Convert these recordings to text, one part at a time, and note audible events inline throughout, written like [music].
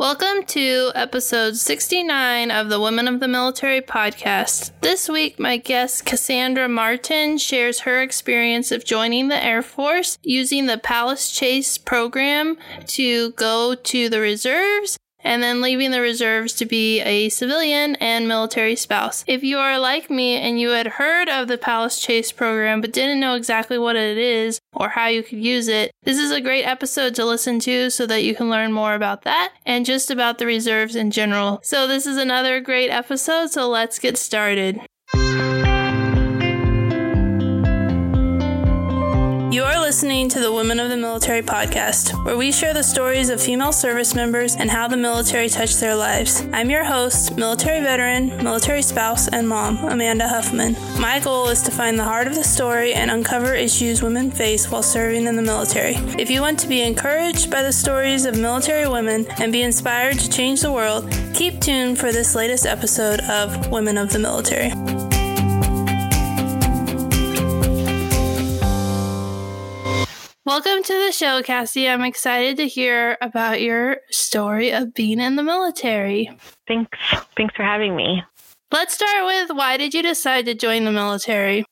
Welcome to episode 69 of the Women of the Military podcast. This week, my guest Cassandra Martin shares her experience of joining the Air Force using the Palace Chase program to go to the reserves and then leaving the reserves to be a civilian and military spouse. If you are like me and you had heard of the Palace Chase program but didn't know exactly what it is or how you could use it, this is a great episode to listen to so that you can learn more about that and just about the reserves in general. So, this is another great episode, so let's get started. You are listening to the Women of the Military podcast, where we share the stories of female service members and how the military touched their lives. I'm your host, military veteran, military spouse, and mom, Amanda Huffman. My goal is to find the heart of the story and uncover issues women face while serving in the military. If you want to be encouraged by the stories of military women and be inspired to change the world, keep tuned for this latest episode of Women of the Military. Welcome to the show, Cassie. I'm excited to hear about your story of being in the military. Thanks. Thanks for having me. Let's start with why did you decide to join the military?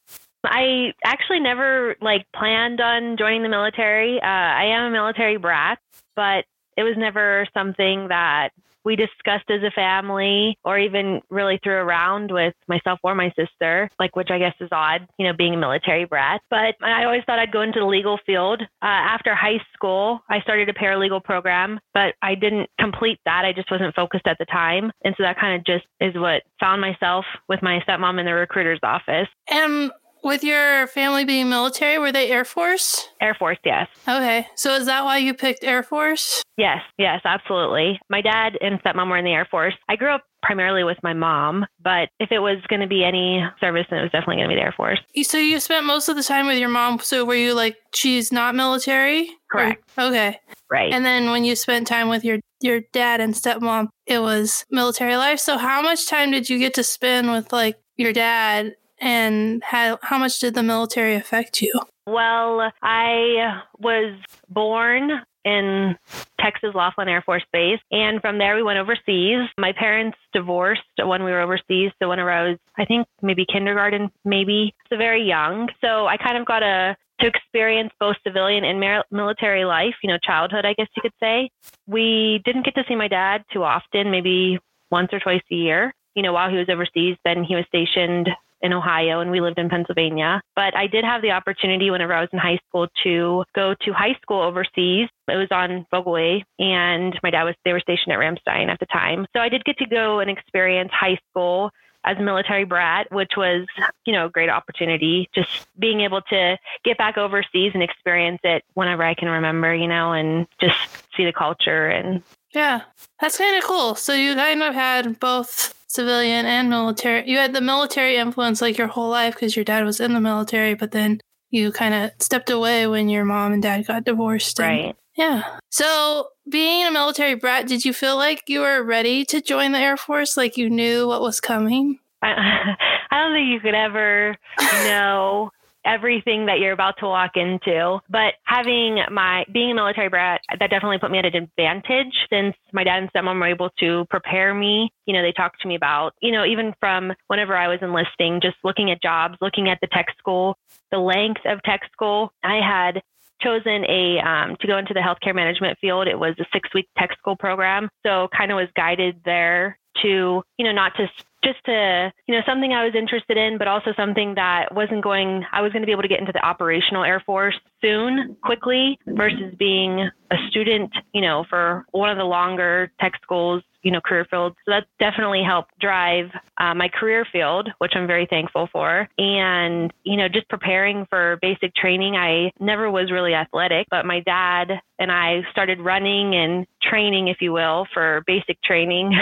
I actually never like planned on joining the military. Uh, I am a military brat, but it was never something that we discussed as a family or even really threw around with myself or my sister, like which I guess is odd, you know, being a military brat. But I always thought I'd go into the legal field. Uh, after high school, I started a paralegal program, but I didn't complete that. I just wasn't focused at the time. And so that kind of just is what found myself with my stepmom in the recruiter's office. And with your family being military, were they Air Force? Air Force, yes. Okay. So is that why you picked Air Force? Yes, yes, absolutely. My dad and stepmom were in the Air Force. I grew up primarily with my mom, but if it was going to be any service, then it was definitely going to be the Air Force. So you spent most of the time with your mom. So were you like, she's not military? Correct. Or, okay. Right. And then when you spent time with your your dad and stepmom, it was military life. So how much time did you get to spend with like your dad and how, how much did the military affect you? Well, I was born in Texas Laughlin Air Force Base. And from there, we went overseas. My parents divorced when we were overseas. So when I was, I think maybe kindergarten, maybe. So very young. So I kind of got a to experience both civilian and military life, you know, childhood, I guess you could say. We didn't get to see my dad too often, maybe once or twice a year. You know, while he was overseas, then he was stationed in Ohio and we lived in Pennsylvania. But I did have the opportunity whenever I was in high school to go to high school overseas. It was on Vogel and my dad was they were stationed at Ramstein at the time. So I did get to go and experience high school as a military brat, which was, you know, a great opportunity. Just being able to get back overseas and experience it whenever I can remember, you know, and just see the culture and yeah, that's kind of cool. So you kind of had both civilian and military. You had the military influence like your whole life because your dad was in the military, but then you kind of stepped away when your mom and dad got divorced. And, right. Yeah. So, being a military brat, did you feel like you were ready to join the Air Force? Like you knew what was coming? I, [laughs] I don't think you could ever know everything that you're about to walk into. But having my being a military brat, that definitely put me at an advantage since my dad and stepmom were able to prepare me. You know, they talked to me about, you know, even from whenever I was enlisting, just looking at jobs, looking at the tech school, the length of tech school. I had chosen a um, to go into the healthcare management field. It was a six week tech school program, so kind of was guided there to you know not to just to you know something I was interested in, but also something that wasn't going. I was going to be able to get into the operational Air Force soon, quickly, versus being a student, you know, for one of the longer tech schools you know, career fields. So that definitely helped drive uh, my career field, which I'm very thankful for. And, you know, just preparing for basic training, I never was really athletic, but my dad and I started running and training, if you will, for basic training, [laughs]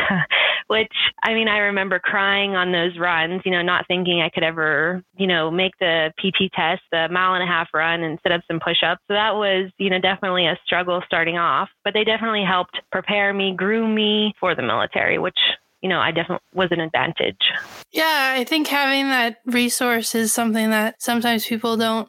which I mean, I remember crying on those runs, you know, not thinking I could ever, you know, make the PT test, the mile and a half run and sit ups and push ups. So that was, you know, definitely a struggle starting off, but they definitely helped prepare me, groom me for the military, which you know, I definitely was an advantage. Yeah, I think having that resource is something that sometimes people don't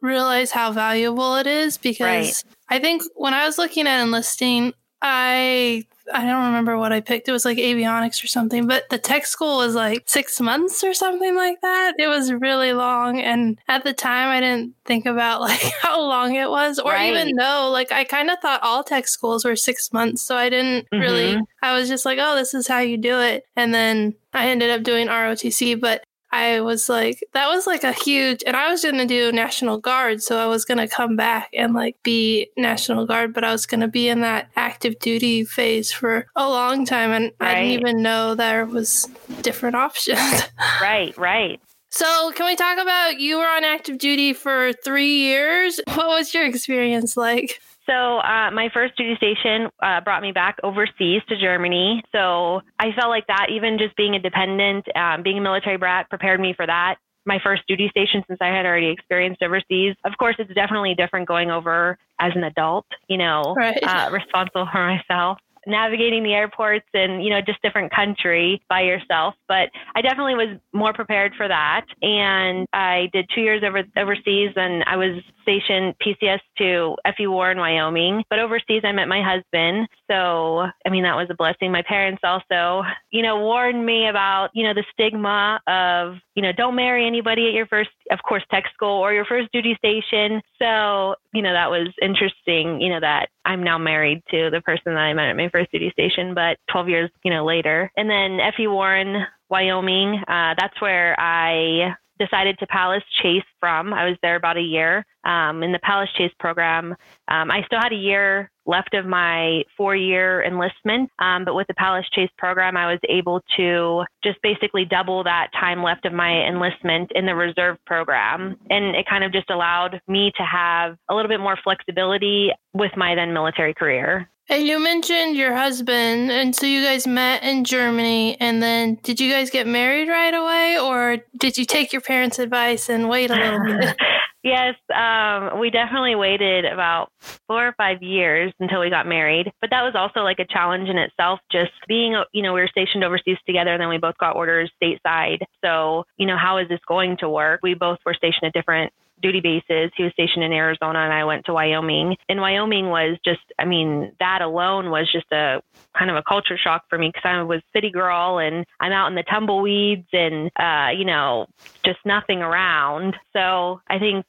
realize how valuable it is because right. I think when I was looking at enlisting, I I don't remember what I picked. It was like avionics or something, but the tech school was like six months or something like that. It was really long. And at the time, I didn't think about [laughs] like how long it was or right. even know. Like, I kind of thought all tech schools were six months. So I didn't mm-hmm. really, I was just like, oh, this is how you do it. And then I ended up doing ROTC, but I was like, that was like a huge, and I was going to do National Guard. So I was going to come back and like be National Guard, but I was going to be in that active duty phase for a long time. And right. I didn't even know there was different options. [laughs] right, right. So, can we talk about you were on active duty for three years? What was your experience like? So uh, my first duty station uh, brought me back overseas to Germany. So I felt like that, even just being a dependent, um, being a military brat, prepared me for that. My first duty station, since I had already experienced overseas. Of course, it's definitely different going over as an adult, you know, right. uh, responsible for myself navigating the airports and you know just different country by yourself but i definitely was more prepared for that. And i did two years over overseas and i was stationed pcs to F.E. Warren wyoming. But overseas i met my husband. So i mean that was a blessing. My parents also you know warned me about you know the stigma of you know don't marry anybody at your first of course tech school or your first duty station so you know that was interesting you know that i'm now married to the person that i met at my first duty station but 12 years you know later and then F.E. Warren wyoming uh, that's where i decided to Palace Chase from. I was there about a year um, in the Palace Chase program. Um, I still had a year left of my four year enlistment, um, but with the Palace Chase program, I was able to just basically double that time left of my enlistment in the reserve program. And it kind of just allowed me to have a little bit more flexibility with my then military career. And you mentioned your husband, and so you guys met in Germany, and then did you guys get married right away, or did you take your parents' advice and wait a little [laughs] bit? Yes, um, we definitely waited about four or five years until we got married, but that was also like a challenge in itself. Just being, you know, we were stationed overseas together, and then we both got orders stateside. So, you know, how is this going to work? We both were stationed at different duty bases. He was stationed in Arizona and I went to Wyoming. And Wyoming was just, I mean, that alone was just a kind of a culture shock for me because I was city girl and I'm out in the tumbleweeds and, uh, you know, just nothing around. So I think,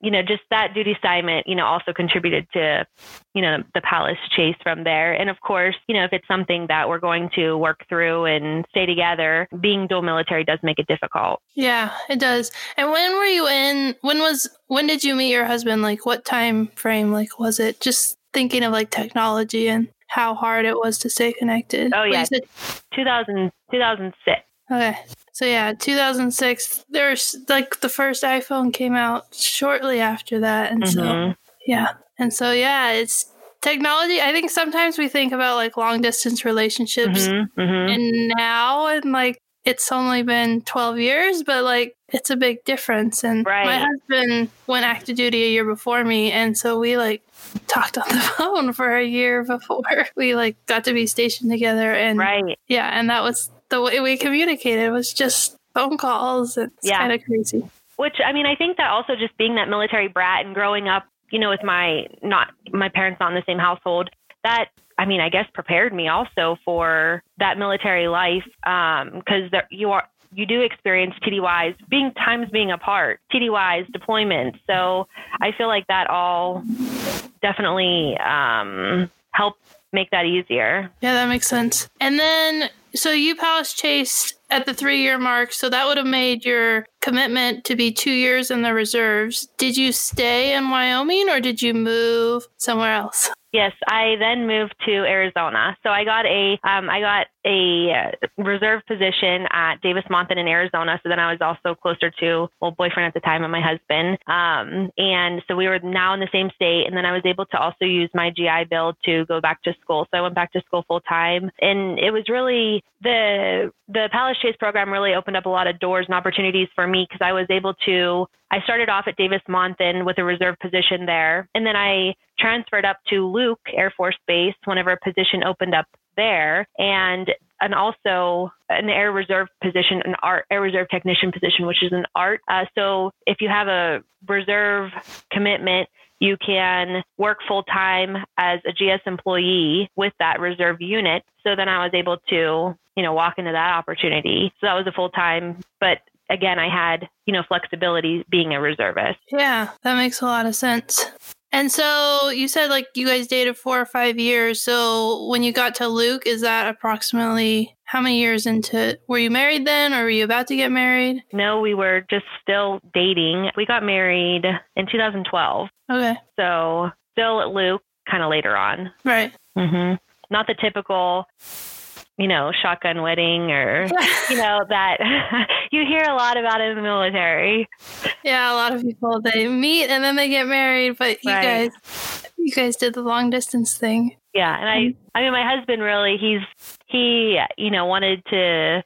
you know, just that duty assignment, you know, also contributed to, you know, the palace chase from there. And of course, you know, if it's something that we're going to work through and stay together, being dual military does make it difficult. Yeah, it does. And when were you in, when was, when did you meet your husband? Like what time frame? Like was it just thinking of like technology and how hard it was to stay connected? Oh, yeah. 2000, 2006. Okay. So yeah, 2006. There's like the first iPhone came out shortly after that, and mm-hmm. so yeah, and so yeah, it's technology. I think sometimes we think about like long distance relationships, mm-hmm, mm-hmm. and now and like it's only been 12 years, but like it's a big difference. And right. my husband went active duty a year before me, and so we like talked on the [laughs] phone for a year before [laughs] we like got to be stationed together. And right, yeah, and that was the way we communicated was just phone calls. It's yeah. kind of crazy. Which I mean, I think that also just being that military brat and growing up, you know, with my not my parents not in the same household, that I mean, I guess prepared me also for that military life because um, you are you do experience TDYs being times being apart, TDYs, deployments. So I feel like that all definitely um, helped make that easier. Yeah, that makes sense. And then, so you Palace Chase at the three year mark. So that would have made your commitment to be two years in the reserves. Did you stay in Wyoming or did you move somewhere else? Yes, I then moved to Arizona. So I got a um, I got a reserve position at Davis Monthan in Arizona. So then I was also closer to well boyfriend at the time and my husband. Um, and so we were now in the same state. And then I was able to also use my GI Bill to go back to school. So I went back to school full time, and it was really the the Palace Chase program really opened up a lot of doors and opportunities for me because I was able to. I started off at Davis Monthan with a reserve position there, and then I transferred up to Luke Air Force Base whenever a position opened up there, and and also an air reserve position, an art air reserve technician position, which is an art. Uh, so if you have a reserve commitment, you can work full time as a GS employee with that reserve unit. So then I was able to, you know, walk into that opportunity. So that was a full time, but again, I had, you know, flexibility being a reservist. Yeah, that makes a lot of sense. And so you said like you guys dated four or five years. So when you got to Luke, is that approximately how many years into were you married then or were you about to get married? No, we were just still dating. We got married in 2012. Okay. So still at Luke kind of later on. Right. hmm Not the typical, you know, shotgun wedding or, you [laughs] know, that [laughs] you hear a lot about in the military. Yeah, a lot of people they meet and then they get married, but you Right. guys you guys did the long distance thing. Yeah, and I mm-hmm. I mean my husband really he's he you know wanted to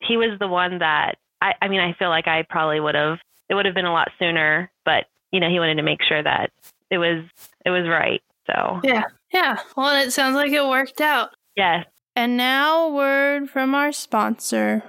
he was the one that I I mean I feel like I probably would have it would have been a lot sooner, but you know he wanted to make sure that it was it was right. So, Yeah. Yeah. Well, it sounds like it worked out. yes. And now, a word from our sponsor.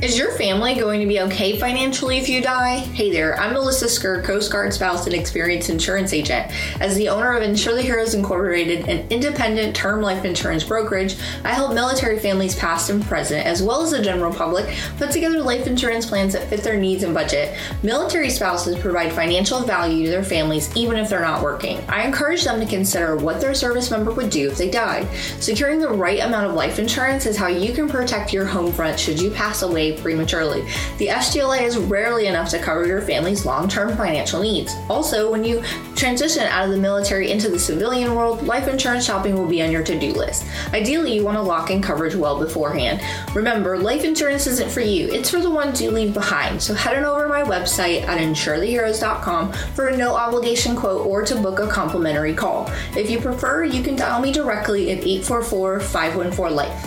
Is your family going to be okay financially if you die? Hey there, I'm Melissa Skur, Coast Guard spouse and experienced insurance agent. As the owner of Insure the Heroes Incorporated, an independent term life insurance brokerage, I help military families past and present, as well as the general public, put together life insurance plans that fit their needs and budget. Military spouses provide financial value to their families even if they're not working. I encourage them to consider what their service member would do if they died. Securing the right amount of life insurance is how you can protect your home front should you pass away prematurely. The SGLI is rarely enough to cover your family's long term financial needs. Also, when you transition out of the military into the civilian world, life insurance shopping will be on your to do list. Ideally, you want to lock in coverage well beforehand. Remember, life insurance isn't for you, it's for the ones you leave behind. So head on over to my website at insuretheheroes.com for a no obligation quote or to book a complimentary call. If you prefer, you can dial me directly at 844 514 Life.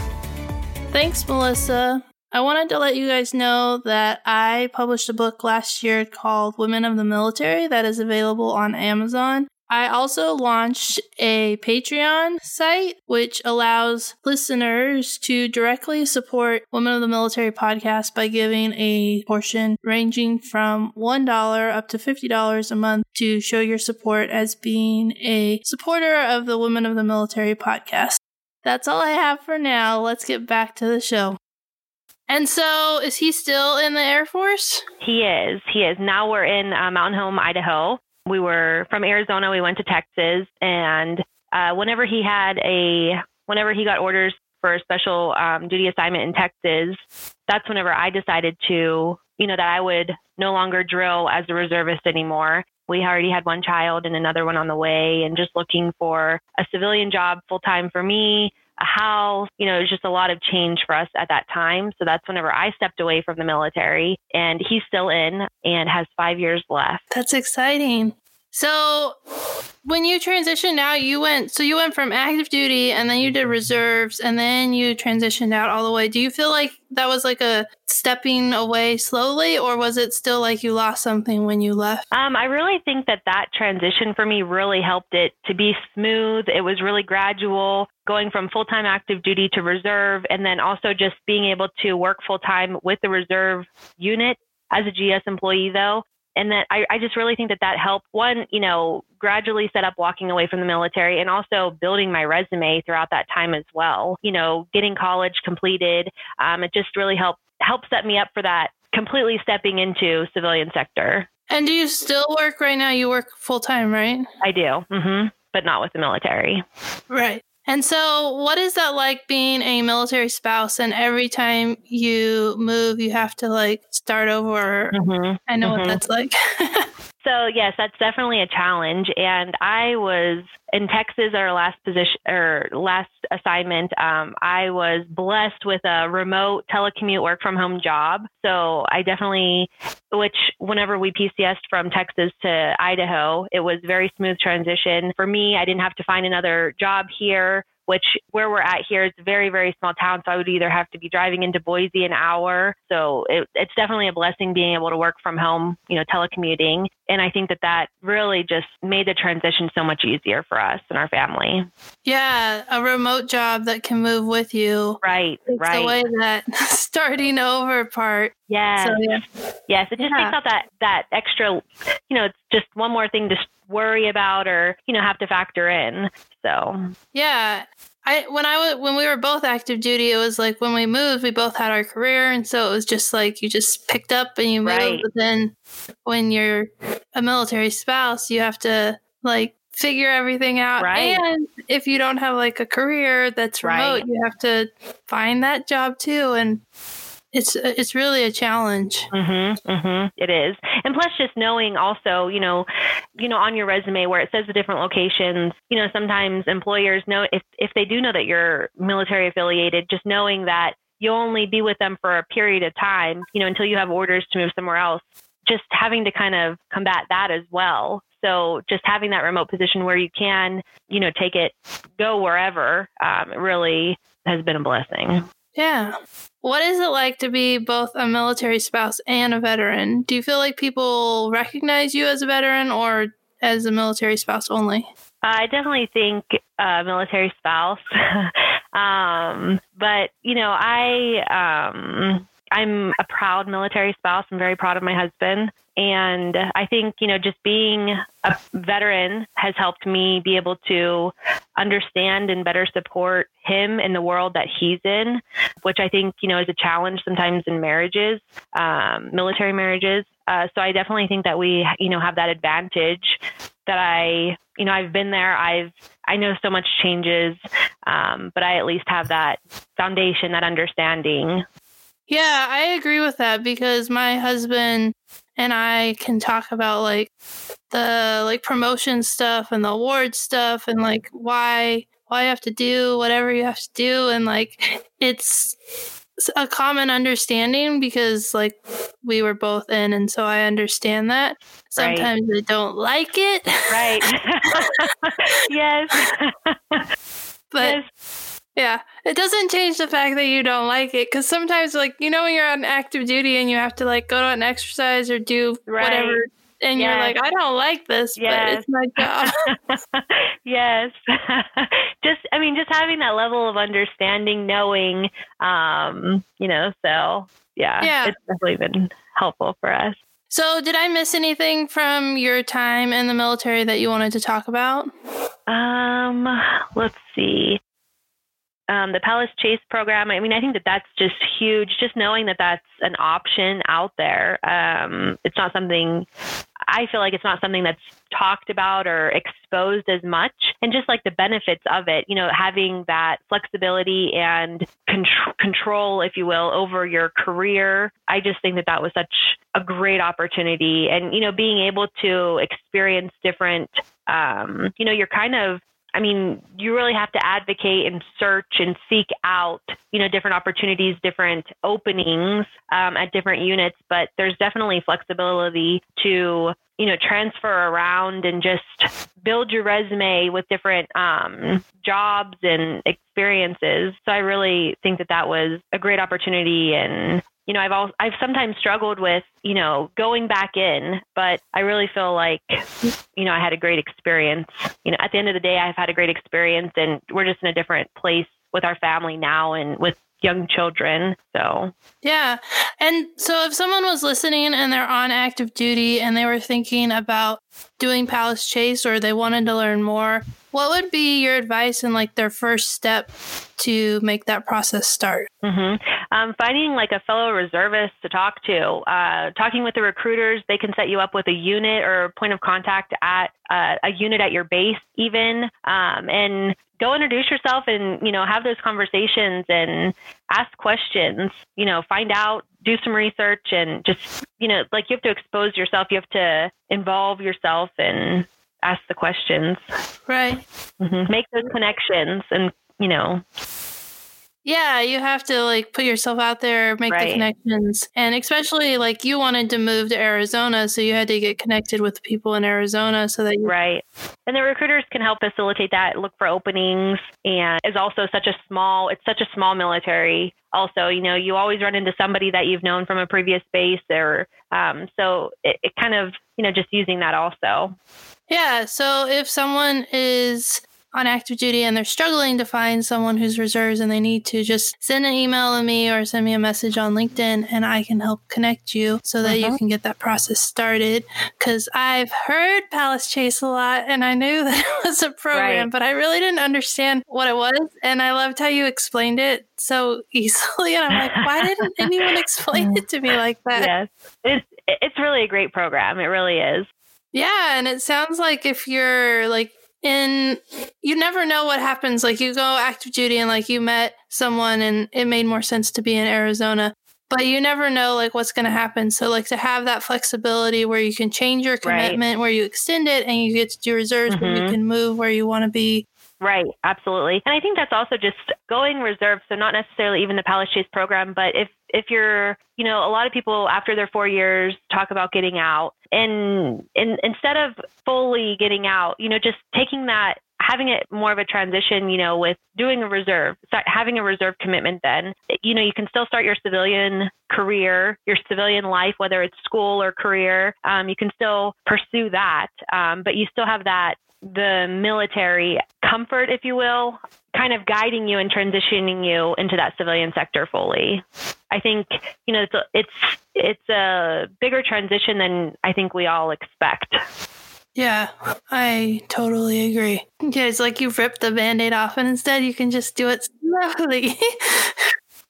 Thanks, Melissa. I wanted to let you guys know that I published a book last year called Women of the Military that is available on Amazon. I also launched a Patreon site which allows listeners to directly support Women of the Military podcast by giving a portion ranging from $1 up to $50 a month to show your support as being a supporter of the Women of the Military podcast. That's all I have for now. Let's get back to the show. And so, is he still in the Air Force? He is. He is. Now we're in uh, Mountain Home, Idaho. We were from Arizona. We went to Texas, and uh, whenever he had a, whenever he got orders for a special um, duty assignment in Texas, that's whenever I decided to, you know, that I would no longer drill as a reservist anymore. We already had one child and another one on the way, and just looking for a civilian job full time for me, a house. You know, it was just a lot of change for us at that time. So that's whenever I stepped away from the military, and he's still in and has five years left. That's exciting. So, when you transitioned out, you went so you went from active duty and then you did reserves and then you transitioned out all the way. Do you feel like that was like a stepping away slowly or was it still like you lost something when you left? Um, I really think that that transition for me really helped it to be smooth. It was really gradual, going from full time active duty to reserve, and then also just being able to work full time with the reserve unit as a GS employee, though. And that I, I just really think that that helped one, you know, gradually set up walking away from the military and also building my resume throughout that time as well. You know, getting college completed. Um, it just really helped helped set me up for that completely stepping into civilian sector. And do you still work right now? You work full time, right? I do, mm-hmm but not with the military. Right. And so, what is that like being a military spouse? And every time you move, you have to like start over. Mm-hmm. I know what Mhm. that's like. [laughs] So yes, that's definitely a challenge. And I was in Texas, our last position or last assignment. Um, I was blessed with a remote telecommute work from home job. So I definitely, which whenever we PCSed from Texas to Idaho, it was very smooth transition for me. I didn't have to find another job here. Which where we're at here is a very very small town, so I would either have to be driving into Boise an hour. So it, it's definitely a blessing being able to work from home, you know, telecommuting. And I think that that really just made the transition so much easier for us and our family. yeah, a remote job that can move with you. Right, Takes right. away that [laughs] starting over part. yes, So yeah, yes. It just Yeah. takes out that that extra, you know, it's just one more thing to worry about or, you know, have to factor in. So, yeah. I when I was when we were both active duty, it was like when we moved, we both had our career, and so it was just like you just picked up and you moved. Right. But then when you're a military spouse, you have to like figure everything out. Right. And if you don't have like a career that's remote, Right. you have to find that job too, and it's it's really a challenge. Mhm, mhm, it is. And plus just knowing also, you know, you know on your resume where it says the different locations, you know, sometimes employers know if if they do know that you're military affiliated, just knowing that you'll only be with them for a period of time, you know, until you have orders to move somewhere else. Just having to kind of combat that as well. So just having that remote position where you can, you know, take it, go wherever, um, really has been a blessing. Yeah. What is it like to be both a military spouse and a veteran? Do you feel like people recognize you as a veteran or as a military spouse only? I definitely think uh, military spouse, [laughs] um, but you know, I um, I'm a proud military spouse. I'm very proud of my husband, and I think you know, just being a veteran has helped me be able to understand and better support him in the world that he's in, which I think you know is a challenge sometimes in marriages, um, military marriages. Uh, so I definitely think that we you know have that advantage that I, you know, I've been there. I've, I know so much changes, um, but I at least have that foundation, that understanding. Yeah, I agree with that because my husband and I can talk about like the like promotion stuff and the award stuff and like why why you have to do whatever you have to do and like it's a common understanding because like we were both in and so I understand that. Right. Sometimes I don't like it. Right. [laughs] [laughs] yes. [laughs] But yes. Yeah, it doesn't change the fact that you don't like it because sometimes, like, you know, when you're on active duty and you have to, like, go to an exercise or do Right. whatever, and you're like, I don't like this, Yes. but it's my job. [laughs] [laughs] yes. [laughs] just, I mean, just having that level of understanding, knowing, um, you know, so yeah, Yeah. it's definitely been helpful for us. so, did I miss anything from your time in the military that you wanted to talk about? Um, let's see. Um, the Palace Chase program. I mean, I think that that's just huge. Just knowing that that's an option out there. Um, it's not something. I feel like it's not something that's talked about or exposed as much, and just like the benefits of it. You know, having that flexibility and contr- control, if you will, over your career. I just think that that was such a great opportunity, and you know, being able to experience different. Um, you know, you're kind of I mean, you really have to advocate and search and seek out, you know, different opportunities, different openings um, at different units. But there's definitely flexibility to, you know, transfer around and just build your resume with different um, jobs and experiences. So I really think that that was a great opportunity and you know, I've all I've sometimes struggled with, you know, going back in, but I really feel like, you know, I had a great experience. You know, at the end of the day, I've had a great experience, and we're just in a different place with our family now and with young children. So Yeah. And so if someone was listening and they're on active duty and they were thinking about doing Palace Chase or they wanted to learn more, what would be your advice and like their first step to make that process start? hmm Um, finding like a fellow reservist to talk to, uh, talking with the recruiters, they can set you up with a unit or point of contact at uh, a unit at your base, even, um, and go introduce yourself and you know have those conversations and ask questions. You know, find out, do some research, and just you know, like you have to expose yourself. You have to involve yourself and ask the questions. Right. hmm Make those connections, and you know, Yeah, you have to like put yourself out there, make the connections. And especially like you wanted to move to Arizona, so you had to get connected with people in Arizona so that you Right. And the recruiters can help facilitate that, look for openings, and is also such a small, it's such a small military. Also, you know, you always run into somebody that you've known from a previous base, or um, so it, it kind of, you know, just using that also. Yeah, so if someone is on active duty and they're struggling to find someone who's reserves and they need to just send an email to me or send me a message on LinkedIn and I can help connect you so that uh-huh. you can get that process started. Cause I've heard Palace Chase a lot and I knew [laughs] that it was a program, right. but I really didn't understand what it was. And I loved how you explained it so [laughs] easily. And I'm like, why didn't anyone [laughs] explain it to me like that? Yes. It's, it's really a great program. It really is. Yeah. And it sounds like if you're like in you never know what happens like you go active duty and like you met someone and it made more sense to be in Arizona but you never know like what's going to happen so like to have that flexibility where you can change your commitment right. where you extend it and you get to do reserves mm-hmm. where you mm-hmm. can move where you want to be Right, absolutely. And I think that's also just going reserve, so not necessarily even the Palace Chase program, but if if you're, you know, a lot of people after their 4 years talk about getting out and in, instead of fully getting out, you know, just taking that having it more of a transition, you know, with doing a reserve, having a reserve commitment, then, you know, you can still start your civilian career, your civilian life, whether it's school or career. Um, you can still pursue that, um, but you still have that the military comfort, if you will, kind of guiding you and transitioning you into that civilian sector fully. I think you know it's a, it's it's a bigger transition than I think we all expect. Yeah, I totally agree. Yeah, it's like you rip the band-aid off and instead you can just do it [laughs] slowly.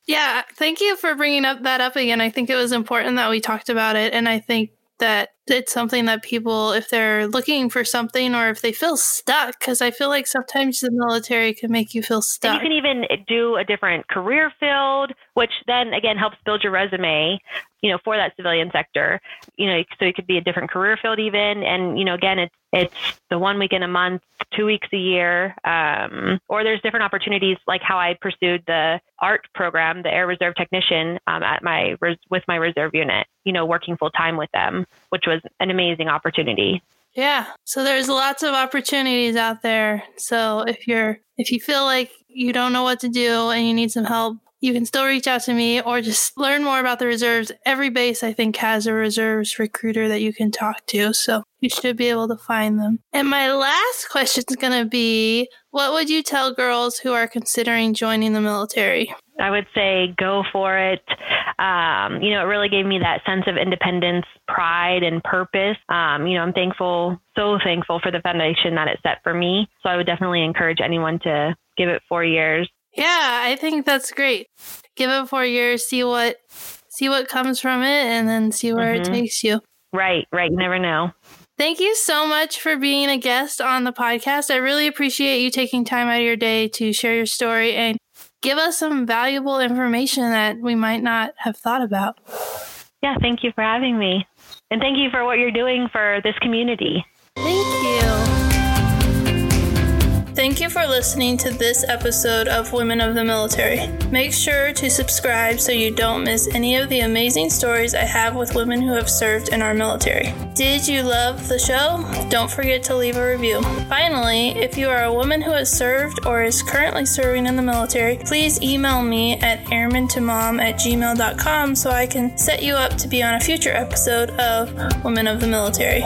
yeah, thank you for bringing up that up again. I think it was important that we talked about it and I think that it's something that people, if they're looking for something or if they feel stuck, because I feel like sometimes the military can make you feel stuck. And you can even do a different career field, which then again helps build your resume, you know, for that civilian sector. You know, so it could be a different career field even. And, you know, again, it's, it's the one week in a month, two weeks a year. Um, or there's different opportunities like how I pursued the ART program, the Air Reserve Technician, um, at my, with my reserve unit, you know, working full time with them, which was an amazing opportunity. Yeah. So there's lots of opportunities out there. So if you're if you feel like you don't know what to do and you need some help, you can still reach out to me or just learn more about the reserves. Every base I think has a reserves recruiter that you can talk to. So you should be able to find them. And my last question is going to be what would you tell girls who are considering joining the military? I would say go for it. Um, you know, it really gave me that sense of independence, pride, and purpose. Um, you know, I'm thankful, so thankful for the foundation that it set for me. So I would definitely encourage anyone to give it four years. Yeah, I think that's great. Give it four years, see what see what comes from it, and then see where mm-hmm. it takes you. Right, right. You never know. Thank you so much for being a guest on the podcast. I really appreciate you taking time out of your day to share your story and give us some valuable information that we might not have thought about. Yeah, thank you for having me. And thank you for what you're doing for this community. Thank you for listening to this episode of Women of the Military. Make sure to subscribe so you don't miss any of the amazing stories I have with women who have served in our military. Did you love the show? Don't forget to leave a review. Finally, if you are a woman who has served or is currently serving in the military, please email me at airmantomom at gmail.com so I can set you up to be on a future episode of Women of the Military.